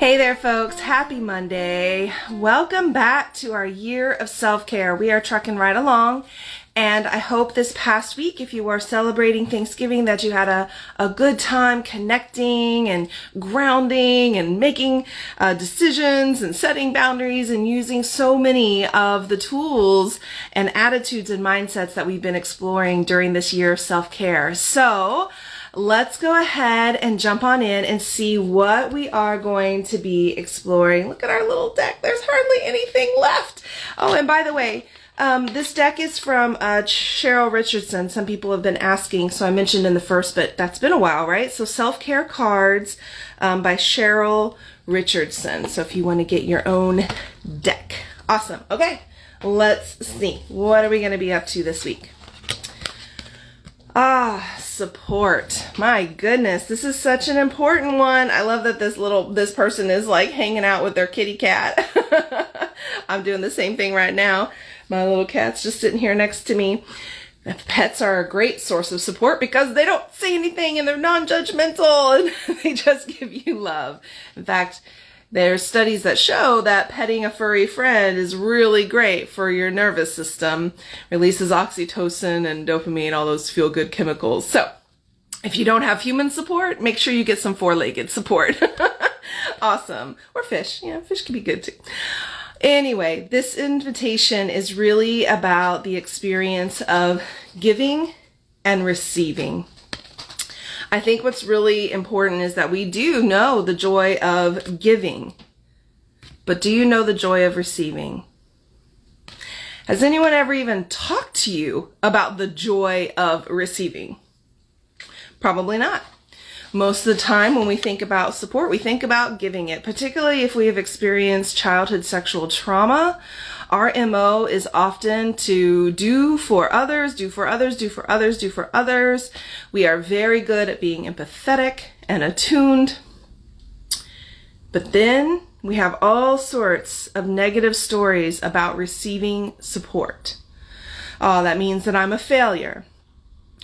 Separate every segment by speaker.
Speaker 1: Hey there, folks. Happy Monday. Welcome back to our year of self care. We are trucking right along. And I hope this past week, if you were celebrating Thanksgiving, that you had a, a good time connecting and grounding and making uh, decisions and setting boundaries and using so many of the tools and attitudes and mindsets that we've been exploring during this year of self care. So, let's go ahead and jump on in and see what we are going to be exploring. Look at our little deck. There's hardly anything left. Oh, and by the way, um, this deck is from uh, Cheryl Richardson. Some people have been asking, so I mentioned in the first, but that's been a while, right? So Self Care Cards um, by Cheryl Richardson. So if you want to get your own deck, awesome. Okay, let's see. What are we going to be up to this week? Ah, support. My goodness, this is such an important one. I love that this little this person is like hanging out with their kitty cat. I'm doing the same thing right now. My little cat's just sitting here next to me. Pets are a great source of support because they don't say anything and they're non-judgmental and they just give you love. In fact, there's studies that show that petting a furry friend is really great for your nervous system, releases oxytocin and dopamine, all those feel good chemicals. So, if you don't have human support, make sure you get some four legged support. awesome. Or fish. Yeah, fish can be good too. Anyway, this invitation is really about the experience of giving and receiving. I think what's really important is that we do know the joy of giving, but do you know the joy of receiving? Has anyone ever even talked to you about the joy of receiving? Probably not. Most of the time, when we think about support, we think about giving it, particularly if we have experienced childhood sexual trauma our MO is often to do for others, do for others, do for others, do for others. We are very good at being empathetic and attuned. But then we have all sorts of negative stories about receiving support. Oh, that means that I'm a failure.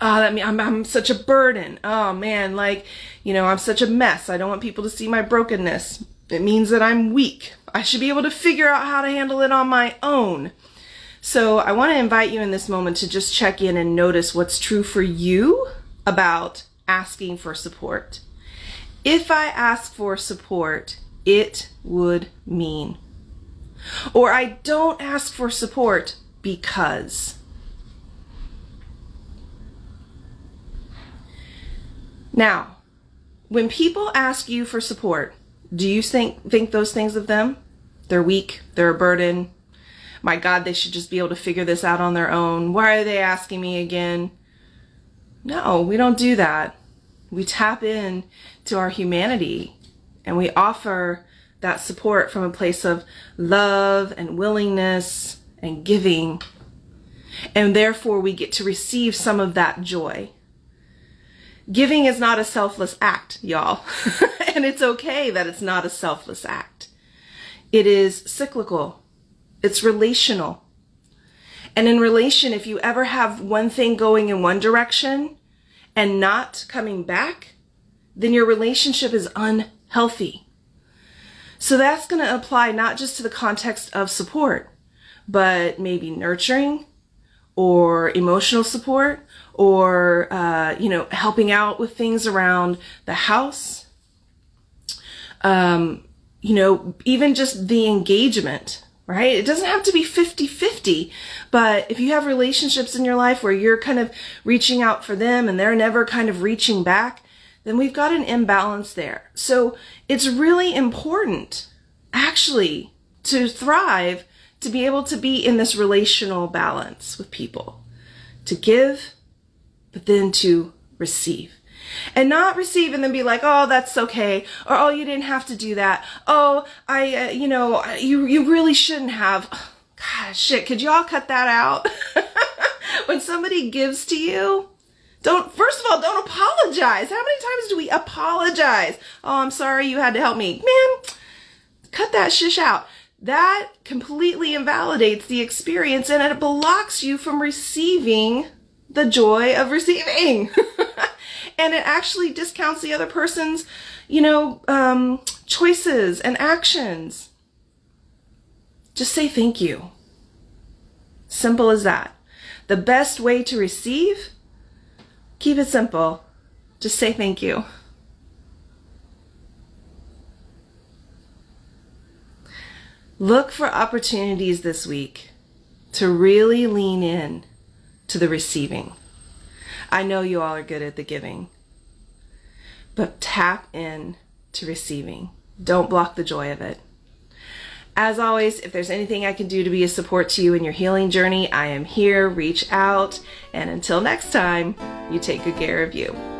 Speaker 1: Oh, that means I'm, I'm such a burden. Oh man, like, you know, I'm such a mess. I don't want people to see my brokenness. It means that I'm weak. I should be able to figure out how to handle it on my own. So I want to invite you in this moment to just check in and notice what's true for you about asking for support. If I ask for support, it would mean. Or I don't ask for support because. Now, when people ask you for support, do you think think those things of them? They're weak, they're a burden. My God, they should just be able to figure this out on their own. Why are they asking me again? No, we don't do that. We tap in to our humanity and we offer that support from a place of love and willingness and giving. And therefore, we get to receive some of that joy. Giving is not a selfless act, y'all. and it's okay that it's not a selfless act. It is cyclical. It's relational. And in relation, if you ever have one thing going in one direction and not coming back, then your relationship is unhealthy. So that's going to apply not just to the context of support, but maybe nurturing or emotional support or, uh, you know, helping out with things around the house. Um, you know, even just the engagement, right? It doesn't have to be 50 50, but if you have relationships in your life where you're kind of reaching out for them and they're never kind of reaching back, then we've got an imbalance there. So it's really important, actually, to thrive, to be able to be in this relational balance with people, to give, but then to receive. And not receive and then be like, oh, that's okay. Or, oh, you didn't have to do that. Oh, I, uh, you know, you, you really shouldn't have. God, shit, could y'all cut that out? when somebody gives to you, don't, first of all, don't apologize. How many times do we apologize? Oh, I'm sorry you had to help me. Man, cut that shish out. That completely invalidates the experience and it blocks you from receiving the joy of receiving. and it actually discounts the other person's, you know, um, choices and actions. Just say thank you. Simple as that. The best way to receive Keep it simple. Just say thank you. Look for opportunities this week to really lean in to the receiving. I know you all are good at the giving, but tap in to receiving. Don't block the joy of it. As always, if there's anything I can do to be a support to you in your healing journey, I am here. Reach out. And until next time, you take good care of you.